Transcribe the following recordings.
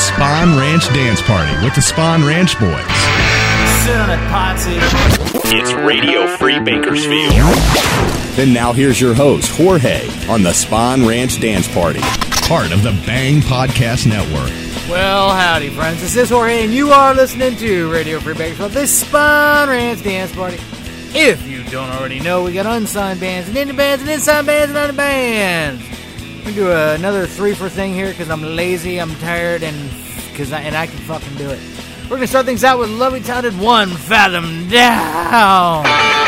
presents the Spawn Ranch Dance Party with the Spawn Ranch Boys. It's Radio Free Bakersfield. Then now here's your host, Jorge, on the Spawn Ranch Dance Party. Part of the Bang Podcast Network. Well, howdy, friends. This is Jorge, and you are listening to Radio Free Bakersfield, this Spawn Ranch Dance Party. If you don't already know, we got unsigned bands and indie bands and inside bands and other bands. We do another three for thing here because I'm lazy, I'm tired, and because I, and I can fucking do it. We're gonna start things out with lovely talented One Fathom Down.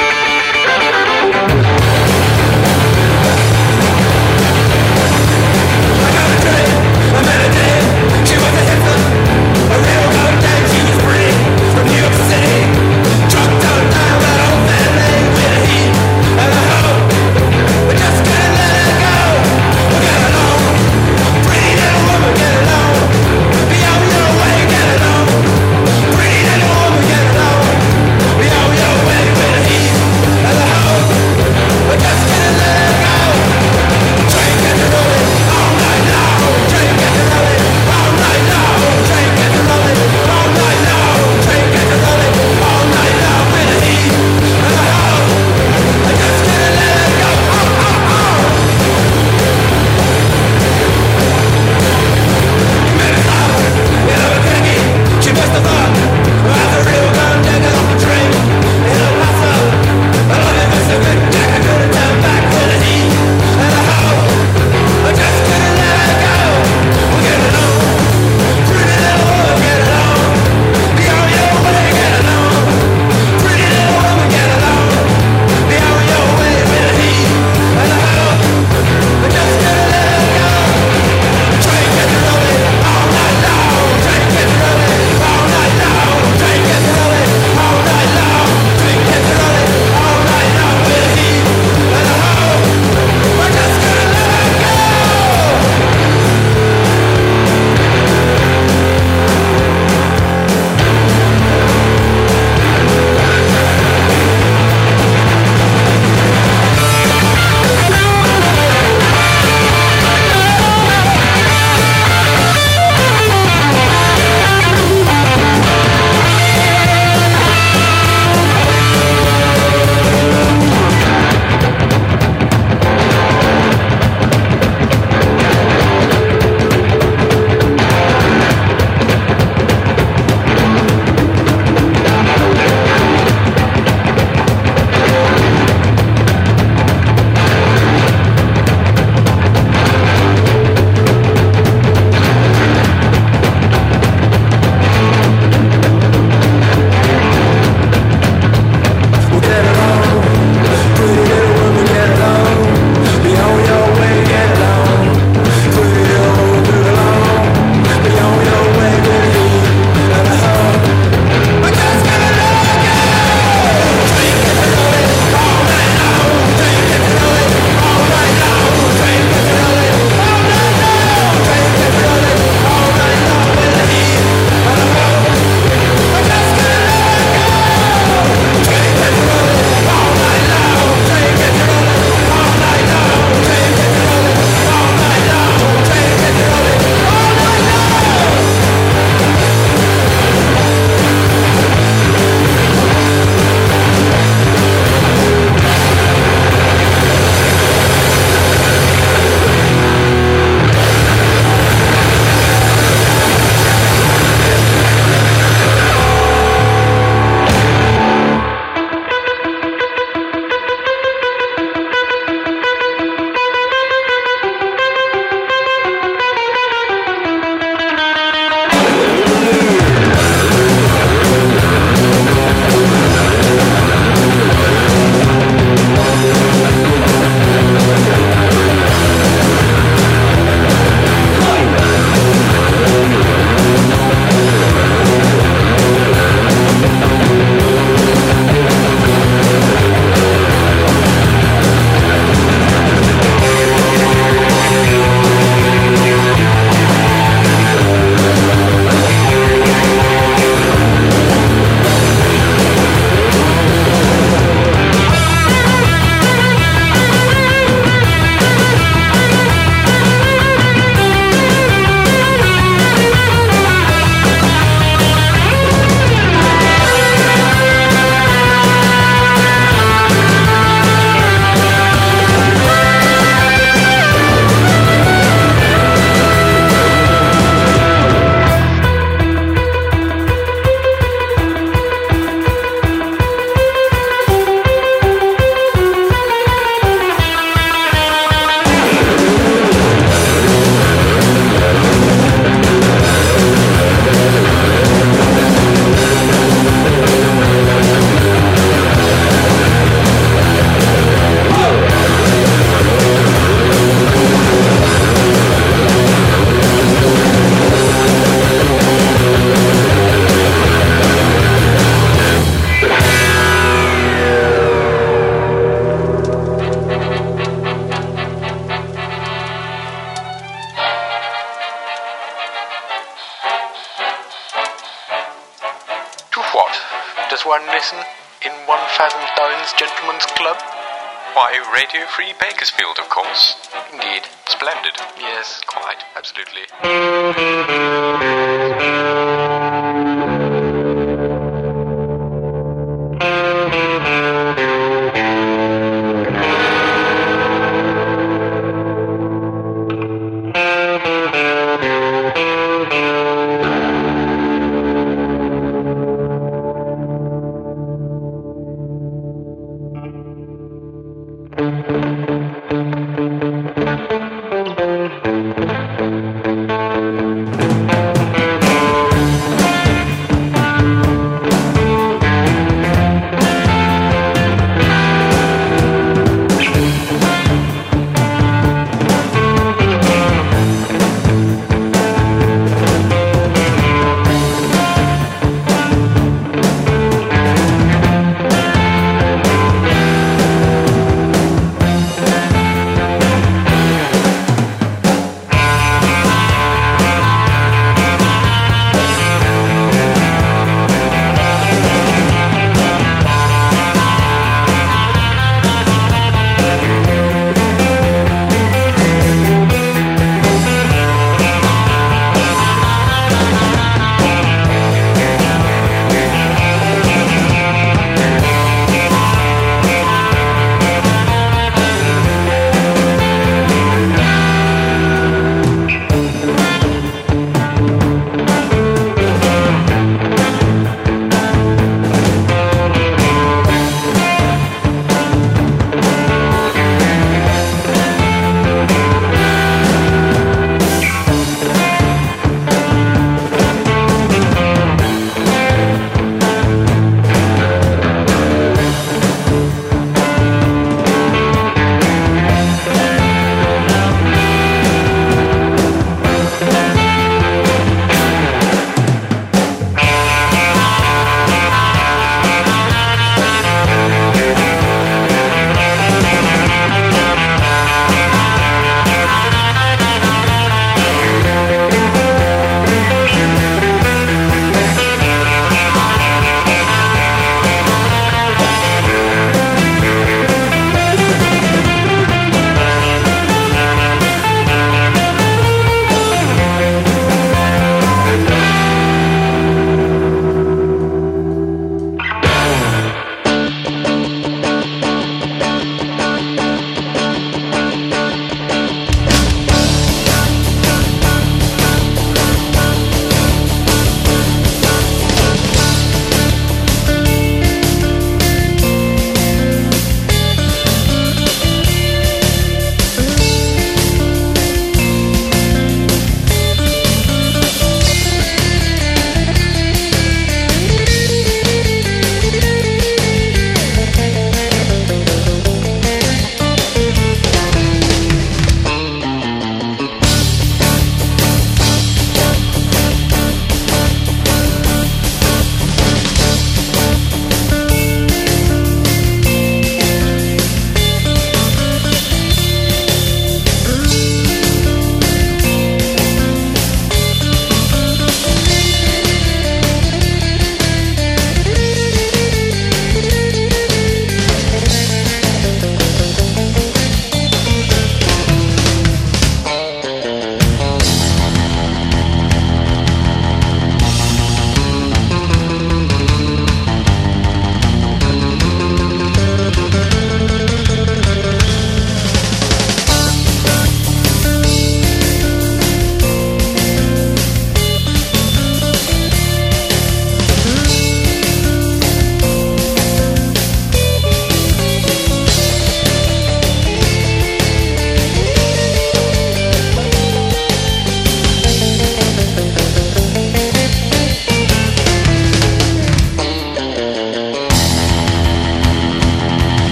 Free Bakersfield, of course. Indeed. Splendid. Yes, Quite, absolutely.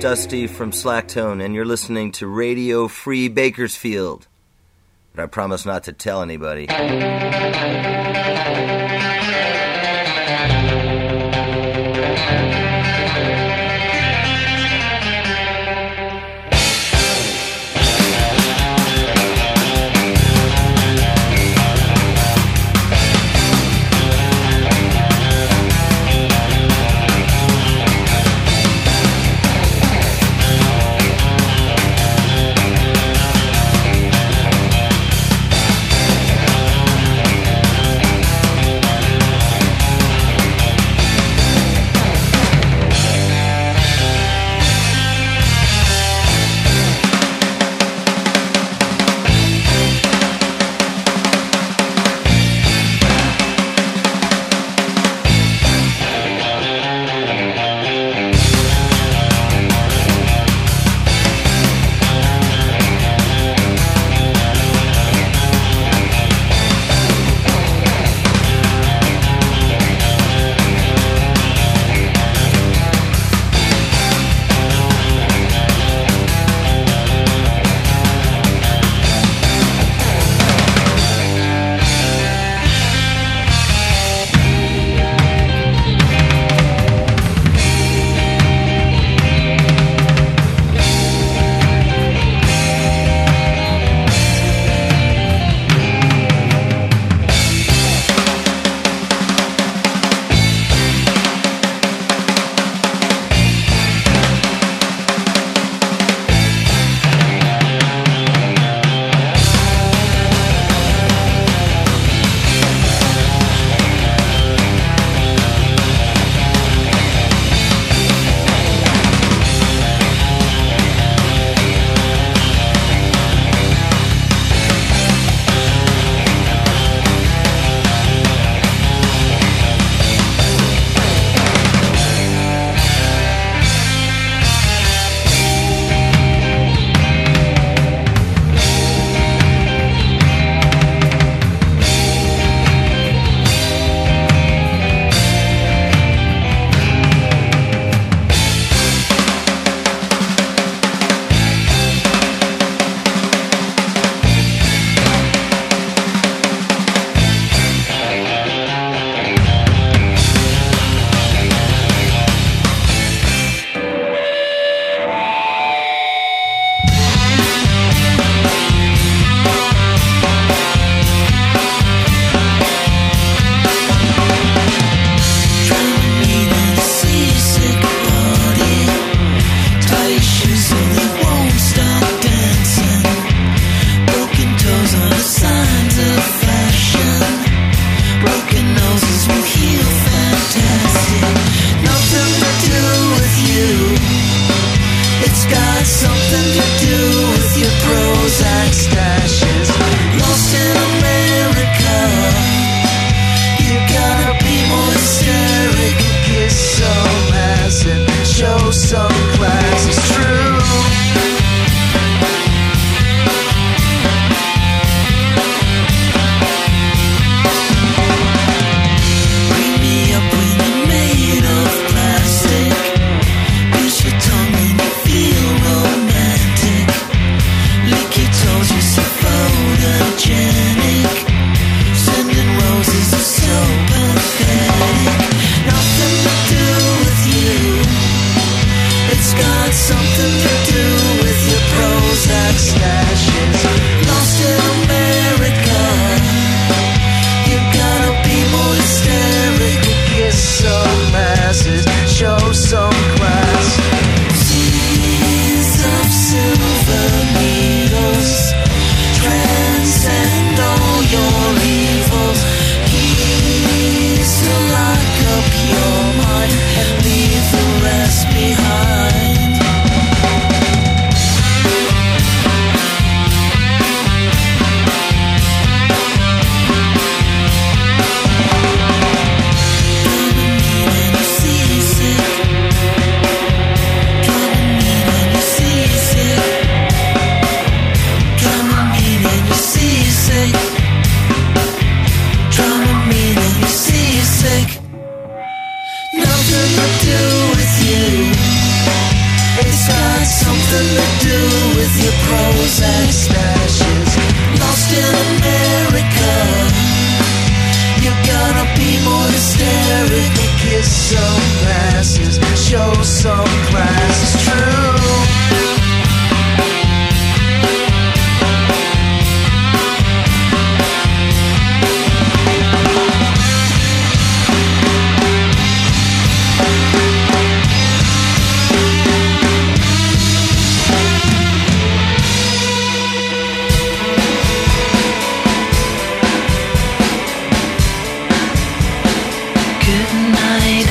Dusty from Slacktone, and you're listening to Radio Free Bakersfield. But I promise not to tell anybody. Good night.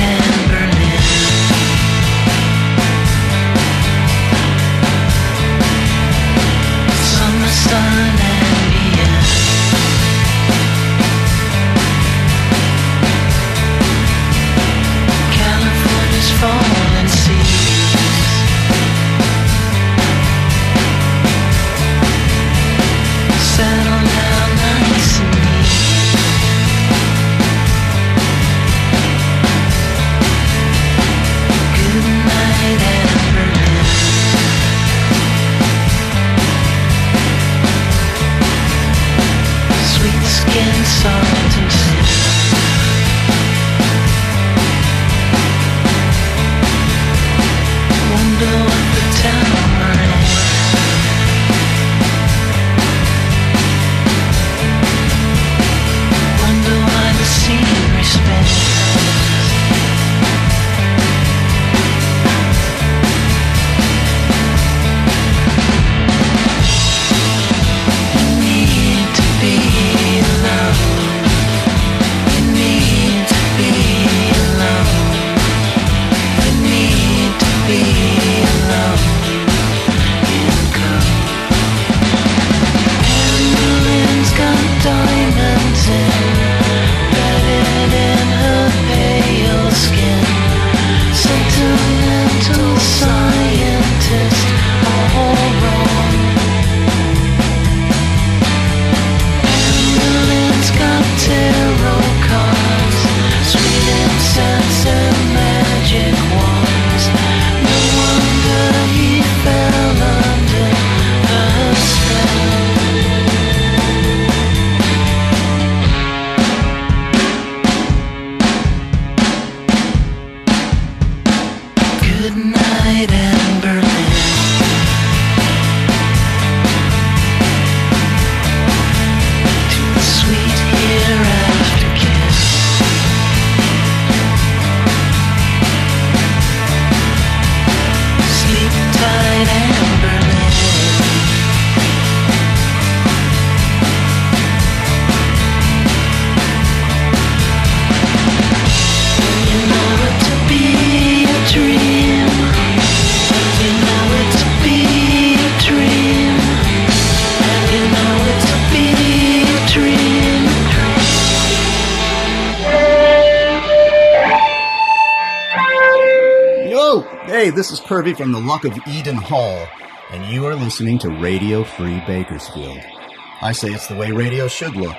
This is Kirby from the Luck of Eden Hall, and you are listening to Radio Free Bakersfield. I say it's the way radio should look.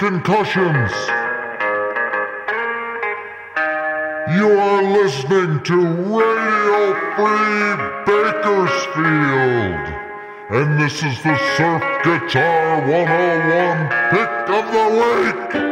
Concussions. You are listening to Radio Free Bakersfield. And this is the Surf Guitar 101 Pick of the Week.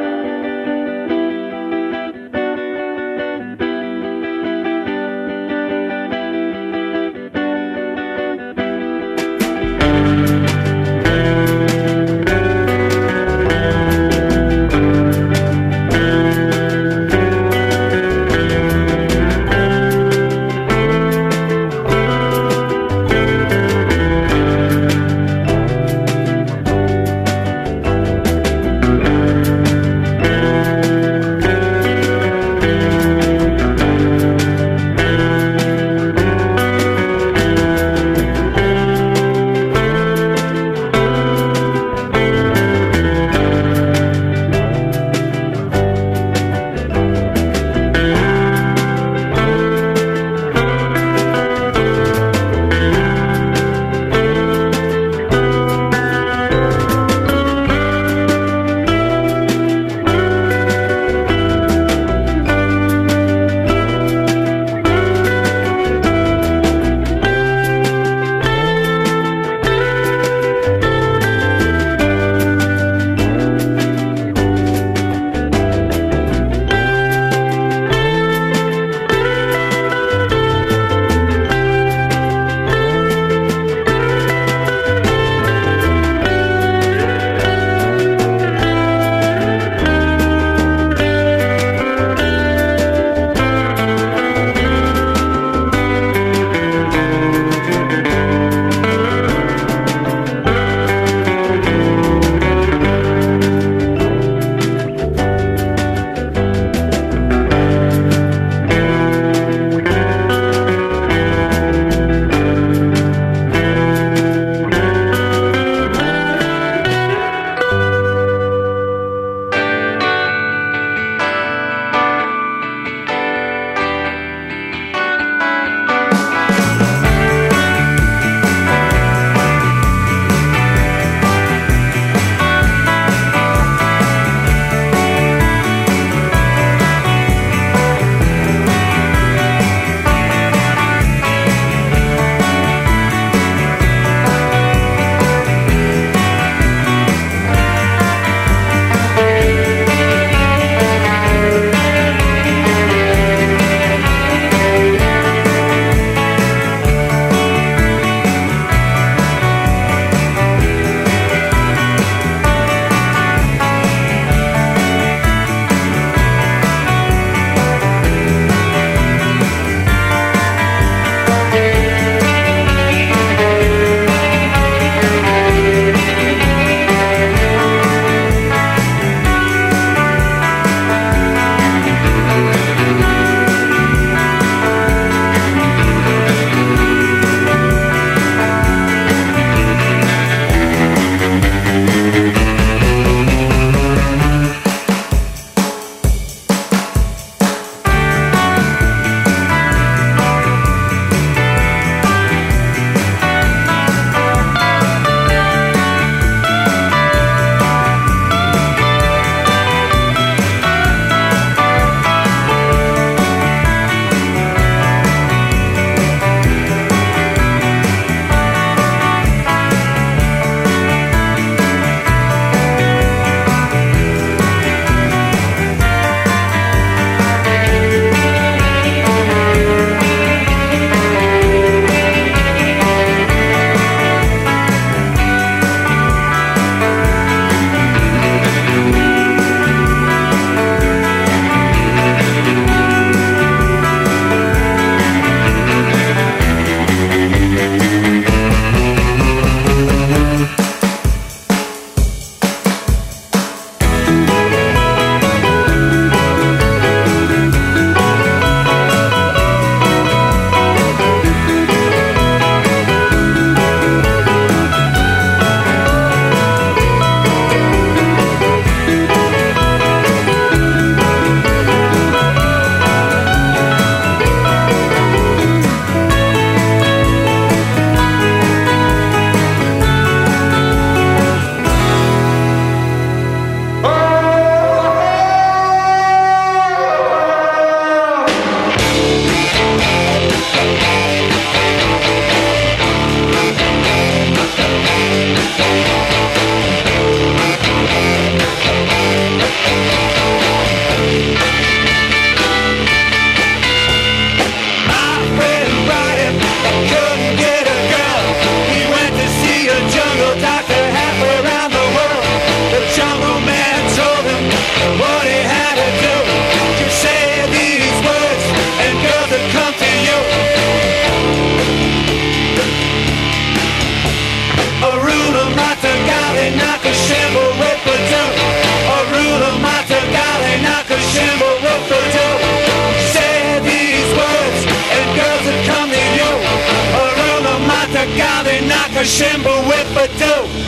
a shimble whip a do.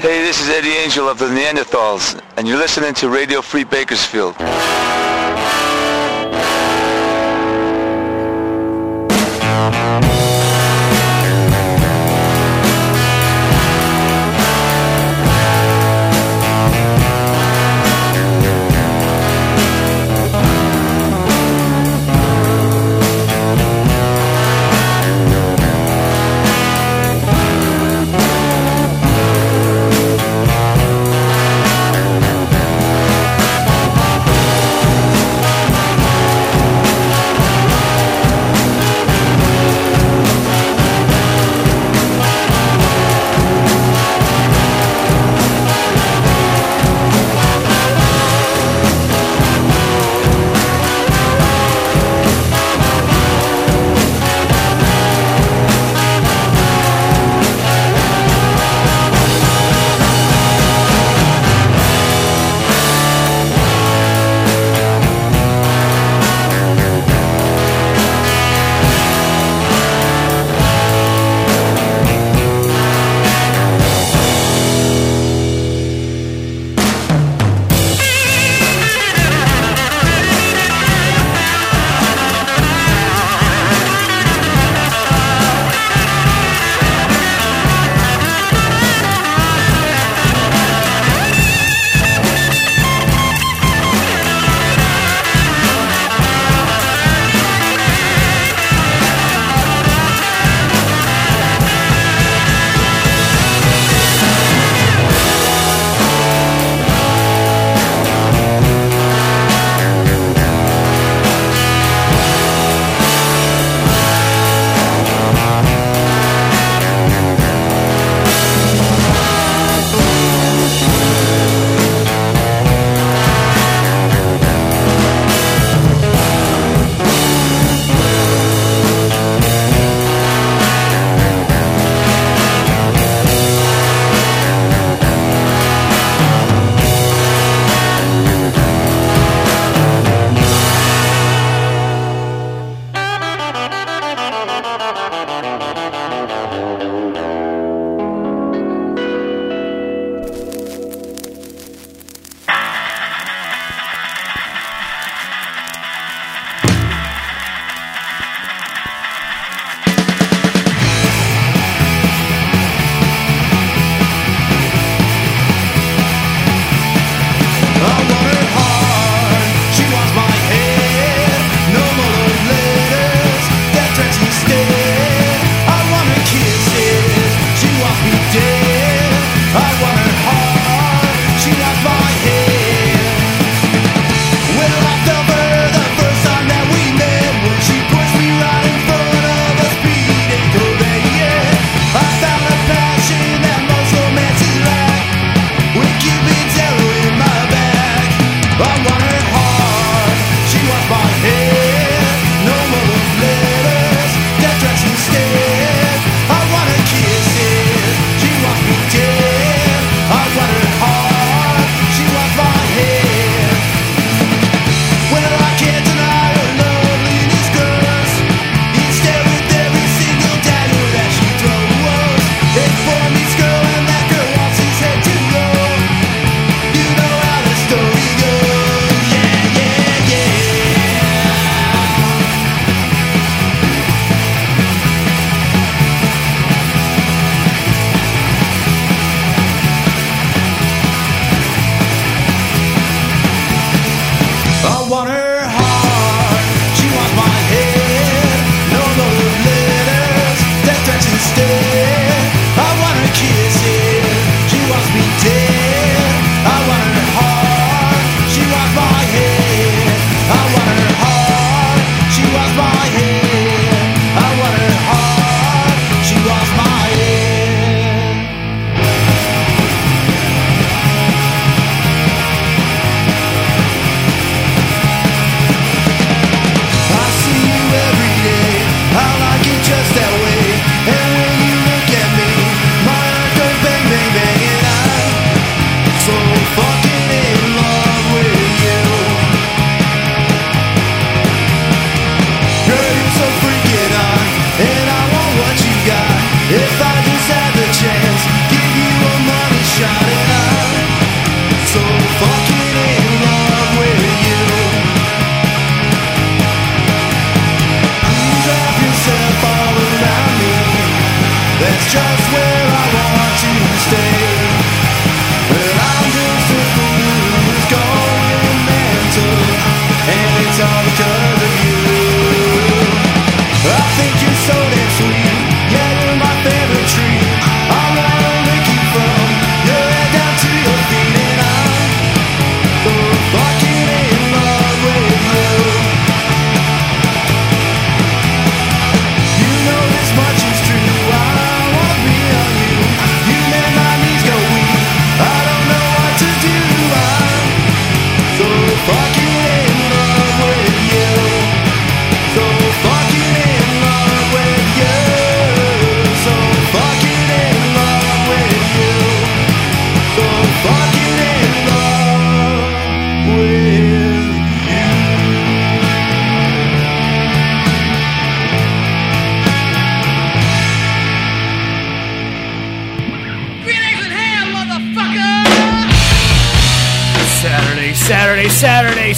Hey, this is Eddie Angel of the Neanderthals, and you're listening to Radio Free Bakersfield.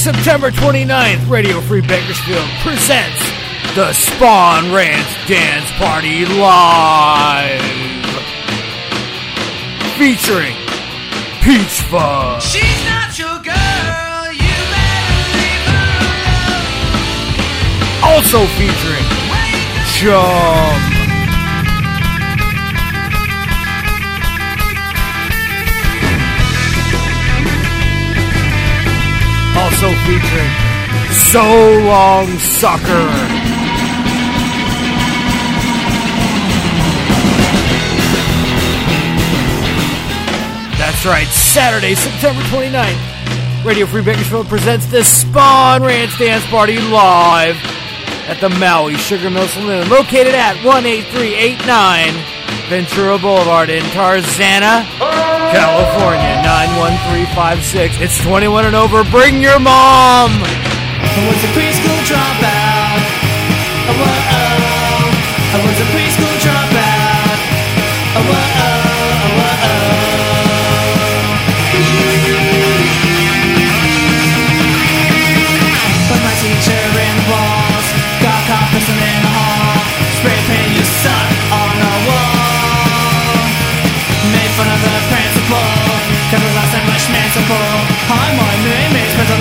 September 29th, Radio Free Bakersfield presents the Spawn Ranch Dance Party Live. Featuring Peach Fuzz. She's not your girl. You better leave her alone. Also featuring Chum. Also featuring So Long Sucker. That's right, Saturday, September 29th. Radio Free Bakersfield presents the Spawn Ranch Dance Party live at the Maui Sugar Mill Saloon, located at 18389 Ventura Boulevard in Tarzana, California, 91356. It's 21 and over. Bring your mom! I was a preschool dropout. Oh, oh. I was a preschool dropout. Oh, much my name is for the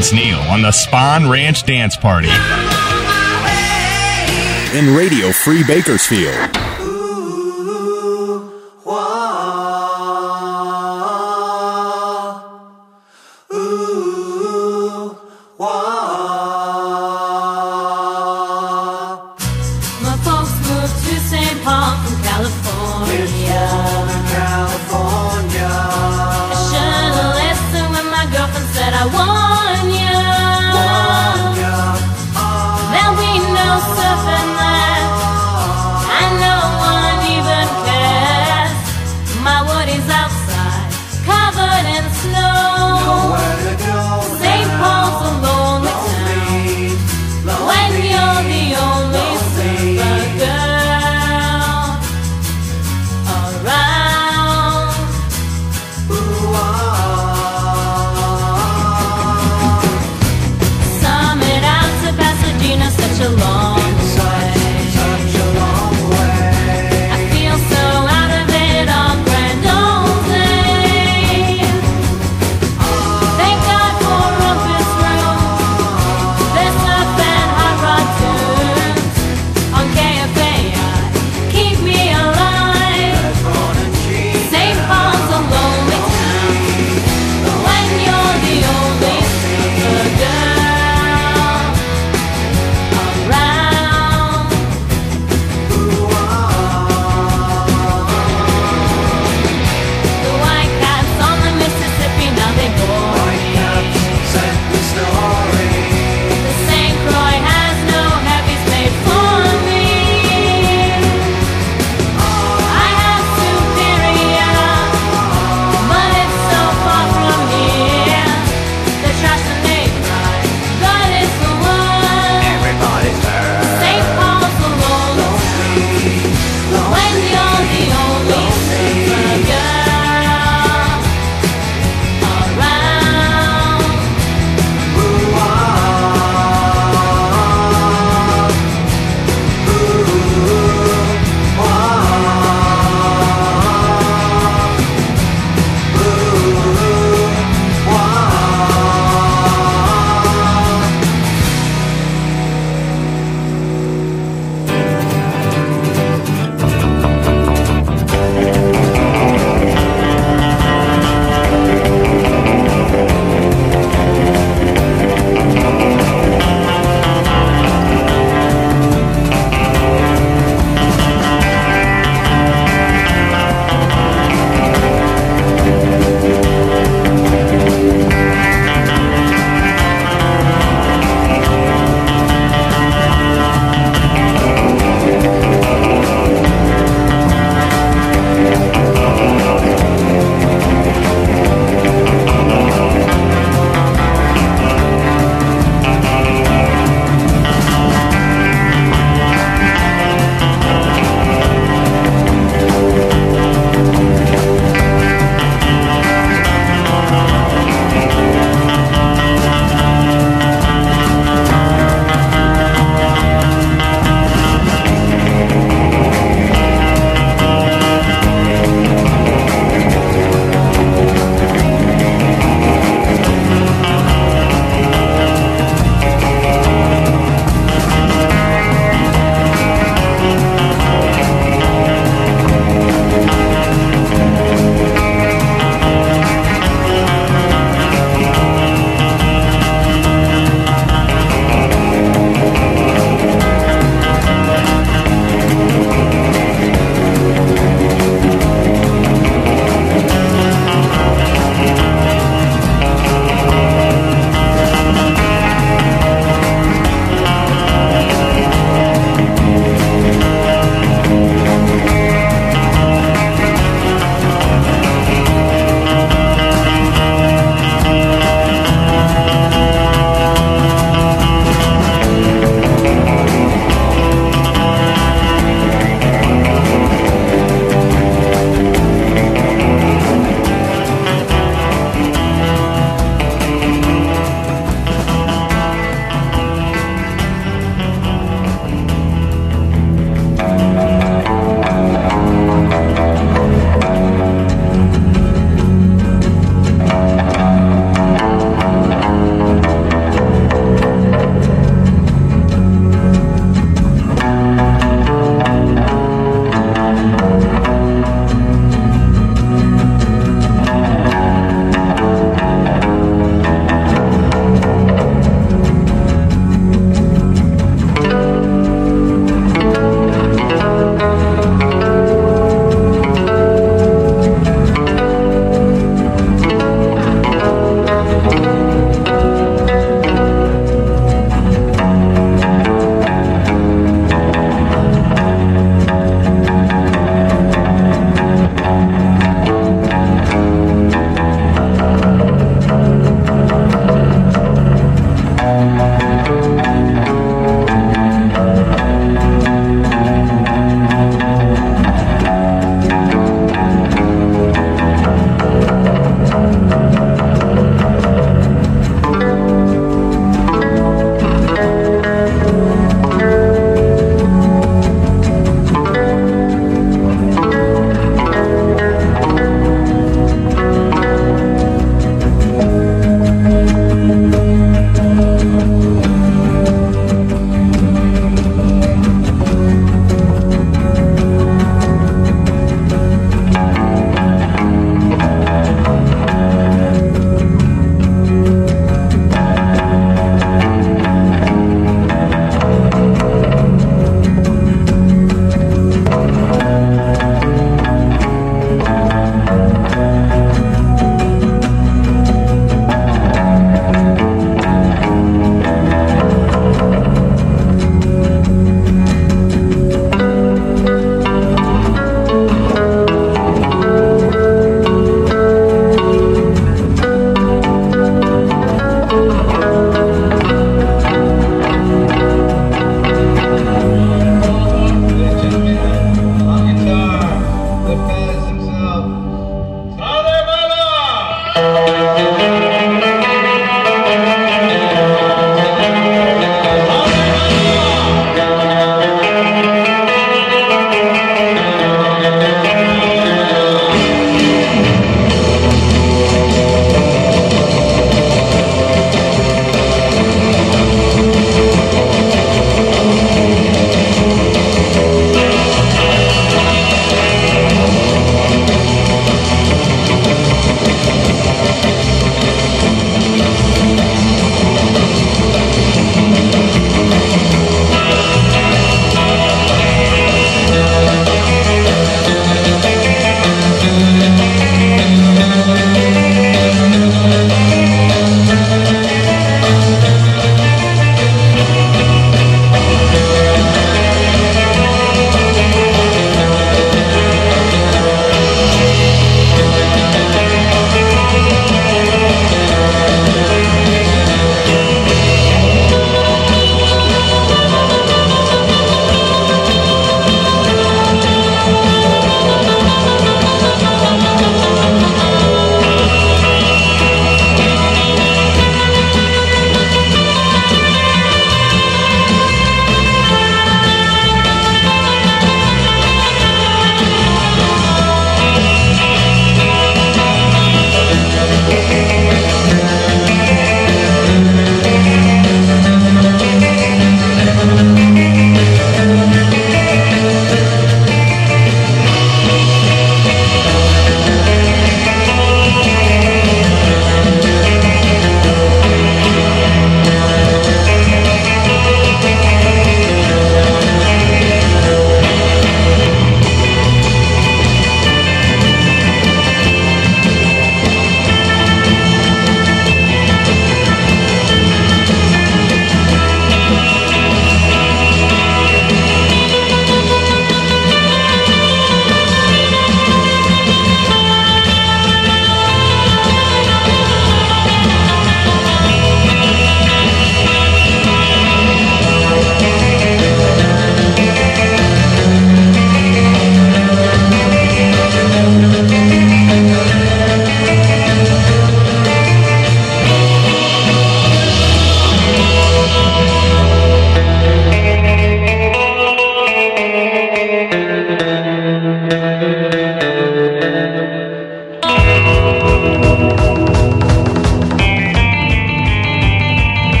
Vince Neil on the Spawn Ranch Dance Party. In Radio Free Bakersfield.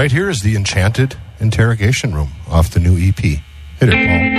Right here is the Enchanted Interrogation Room off the new EP. Hit it, Paul.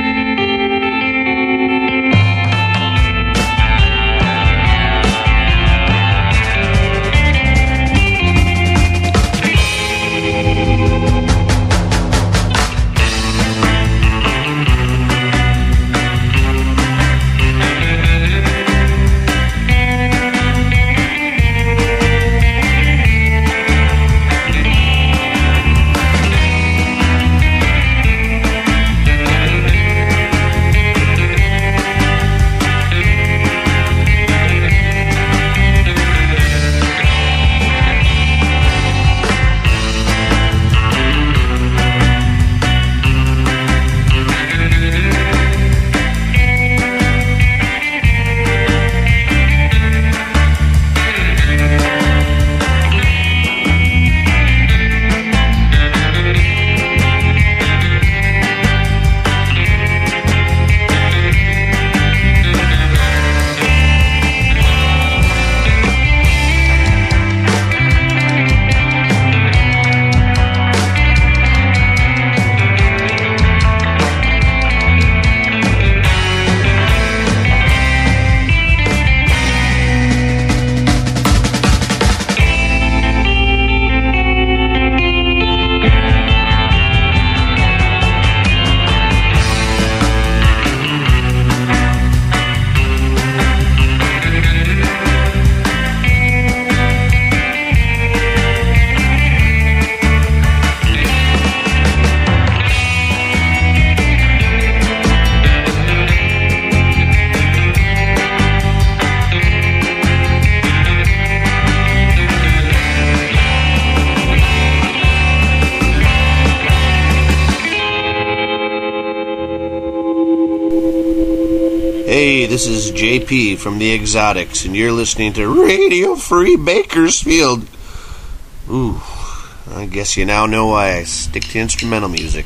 JP from the Exotics, and you're listening to Radio Free Bakersfield. Ooh, I guess you now know why I stick to instrumental music.